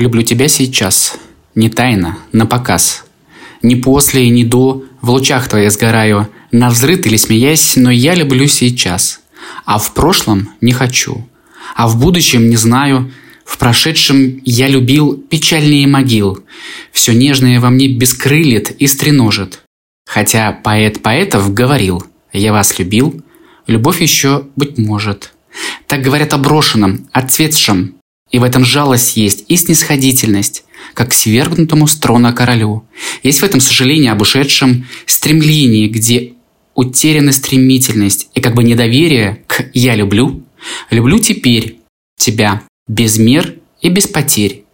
Люблю тебя сейчас, не тайно, на показ. Не после и не до, в лучах твоих сгораю, на взрыт или смеясь, но я люблю сейчас. А в прошлом не хочу, а в будущем не знаю, в прошедшем я любил печальнее могил. Все нежное во мне бескрылит и стреножит. Хотя поэт поэтов говорил, я вас любил, любовь еще быть может. Так говорят о брошенном, отцветшем, и в этом жалость есть и снисходительность, как к свергнутому с трона королю. Есть в этом сожаление об ушедшем стремлении, где утеряна стремительность и как бы недоверие к «я люблю». Люблю теперь тебя, без мер и без потерь.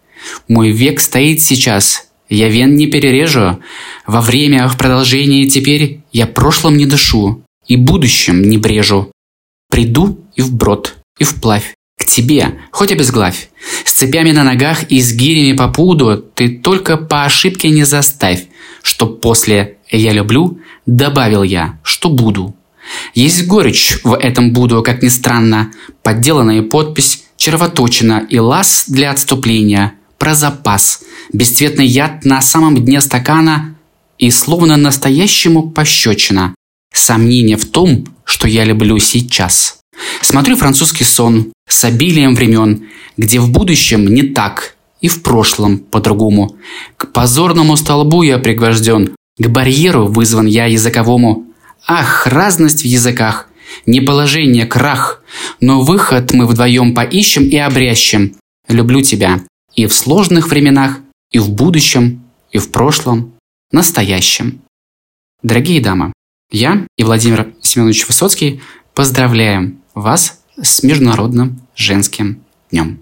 Мой век стоит сейчас, я вен не перережу. Во время в продолжении теперь я прошлым не дышу и будущим не брежу. Приду и вброд, и вплавь, к тебе, хоть обезглавь. С цепями на ногах и с гирями по пуду ты только по ошибке не заставь, чтоб после «я люблю» добавил я, что буду. Есть горечь в этом буду, как ни странно, подделанная подпись, червоточина и лаз для отступления, про запас, бесцветный яд на самом дне стакана и словно настоящему пощечина. Сомнение в том, что я люблю сейчас. Смотрю французский сон с обилием времен, где в будущем не так и в прошлом по-другому. К позорному столбу я пригвожден, к барьеру вызван я языковому. Ах, разность в языках, не положение, крах, но выход мы вдвоем поищем и обрящем. Люблю тебя и в сложных временах, и в будущем, и в прошлом, настоящем. Дорогие дамы, я и Владимир Семенович Высоцкий поздравляем вас с Международным женским днем.